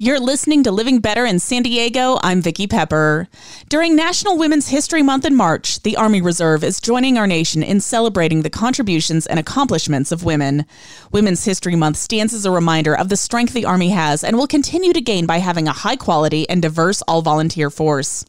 You're listening to Living Better in San Diego. I'm Vicki Pepper. During National Women's History Month in March, the Army Reserve is joining our nation in celebrating the contributions and accomplishments of women. Women's History Month stands as a reminder of the strength the Army has and will continue to gain by having a high quality and diverse all volunteer force.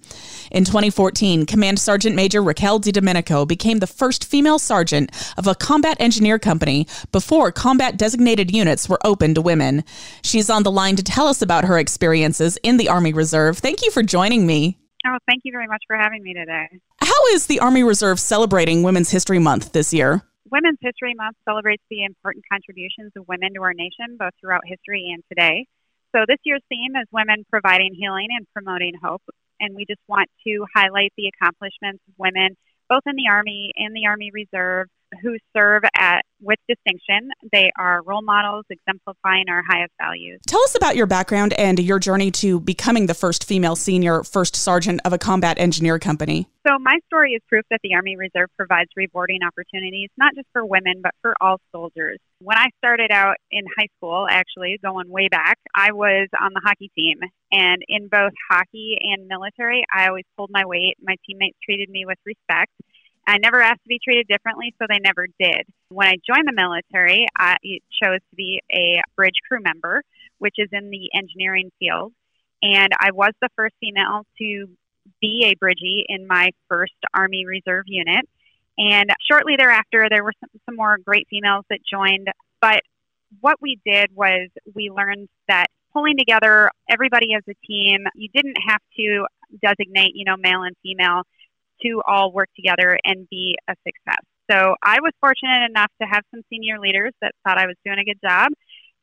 In 2014, Command Sergeant Major Raquel DiDominico became the first female sergeant of a combat engineer company before combat designated units were open to women. She's on the line to tell us about her experiences in the Army Reserve. Thank you for joining me. Oh, thank you very much for having me today. How is the Army Reserve celebrating Women's History Month this year? Women's History Month celebrates the important contributions of women to our nation, both throughout history and today. So, this year's theme is Women Providing Healing and Promoting Hope and we just want to highlight the accomplishments of women, both in the Army and the Army Reserve, who serve at with distinction. They are role models exemplifying our highest values. Tell us about your background and your journey to becoming the first female senior first sergeant of a combat engineer company. So, my story is proof that the Army Reserve provides rewarding opportunities, not just for women, but for all soldiers. When I started out in high school, actually, going way back, I was on the hockey team. And in both hockey and military, I always pulled my weight. My teammates treated me with respect. I never asked to be treated differently, so they never did. When I joined the military, I chose to be a bridge crew member, which is in the engineering field. And I was the first female to be a bridgie in my first Army Reserve unit. And shortly thereafter, there were some, some more great females that joined. But what we did was we learned that pulling together everybody as a team, you didn't have to designate, you know, male and female to all work together and be a success. So I was fortunate enough to have some senior leaders that thought I was doing a good job.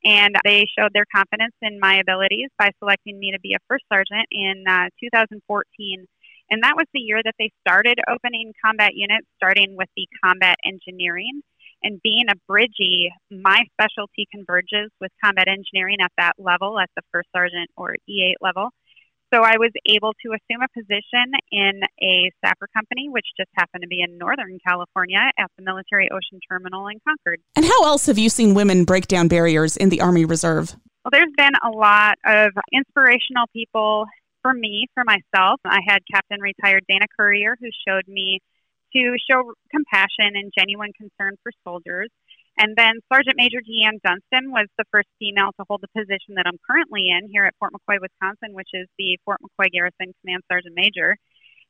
And they showed their confidence in my abilities by selecting me to be a first sergeant in uh, 2014. And that was the year that they started opening combat units, starting with the combat engineering. And being a bridgie, my specialty converges with combat engineering at that level, at the first sergeant or E8 level. So I was able to assume a position in a sapper company, which just happened to be in Northern California at the Military Ocean Terminal in Concord. And how else have you seen women break down barriers in the Army Reserve? Well, there's been a lot of inspirational people for me, for myself. I had Captain Retired Dana Courier, who showed me to show compassion and genuine concern for soldiers. And then Sergeant Major Deanne Dunston was the first female to hold the position that I'm currently in here at Fort McCoy, Wisconsin, which is the Fort McCoy Garrison Command Sergeant Major.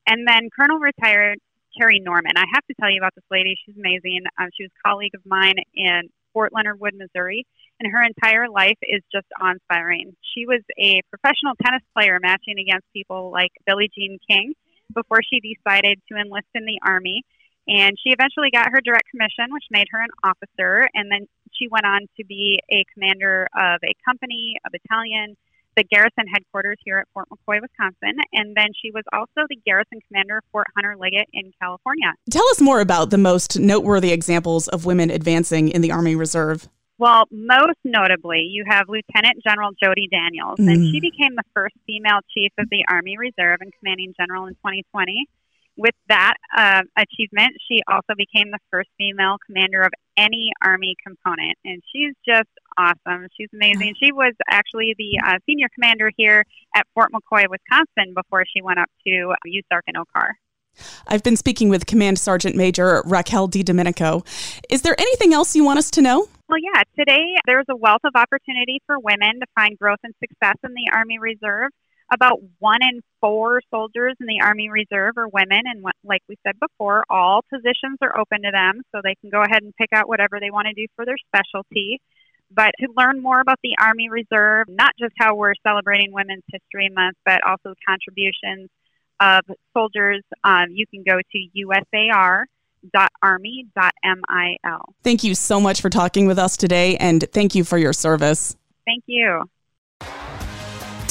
And then Colonel retired Carrie Norman. I have to tell you about this lady. She's amazing. Um, she was a colleague of mine in Fort Leonard Wood, Missouri, and her entire life is just awe-inspiring. She was a professional tennis player matching against people like Billie Jean King before she decided to enlist in the Army. And she eventually got her direct commission, which made her an officer. And then she went on to be a commander of a company, a battalion, the garrison headquarters here at Fort McCoy, Wisconsin. And then she was also the garrison commander of Fort Hunter Liggett in California. Tell us more about the most noteworthy examples of women advancing in the Army Reserve. Well, most notably, you have Lieutenant General Jody Daniels, mm. and she became the first female chief of the Army Reserve and commanding general in 2020 with that uh, achievement, she also became the first female commander of any Army component. And she's just awesome. She's amazing. She was actually the uh, senior commander here at Fort McCoy, Wisconsin, before she went up to USARC in OCAR. I've been speaking with Command Sergeant Major Raquel DiDominico. Is there anything else you want us to know? Well, yeah, today there's a wealth of opportunity for women to find growth and success in the Army Reserve. About one in four soldiers in the Army Reserve are women, and like we said before, all positions are open to them, so they can go ahead and pick out whatever they want to do for their specialty. But to learn more about the Army Reserve, not just how we're celebrating Women's History Month, but also contributions of soldiers, um, you can go to usar.army.mil. Thank you so much for talking with us today, and thank you for your service. Thank you.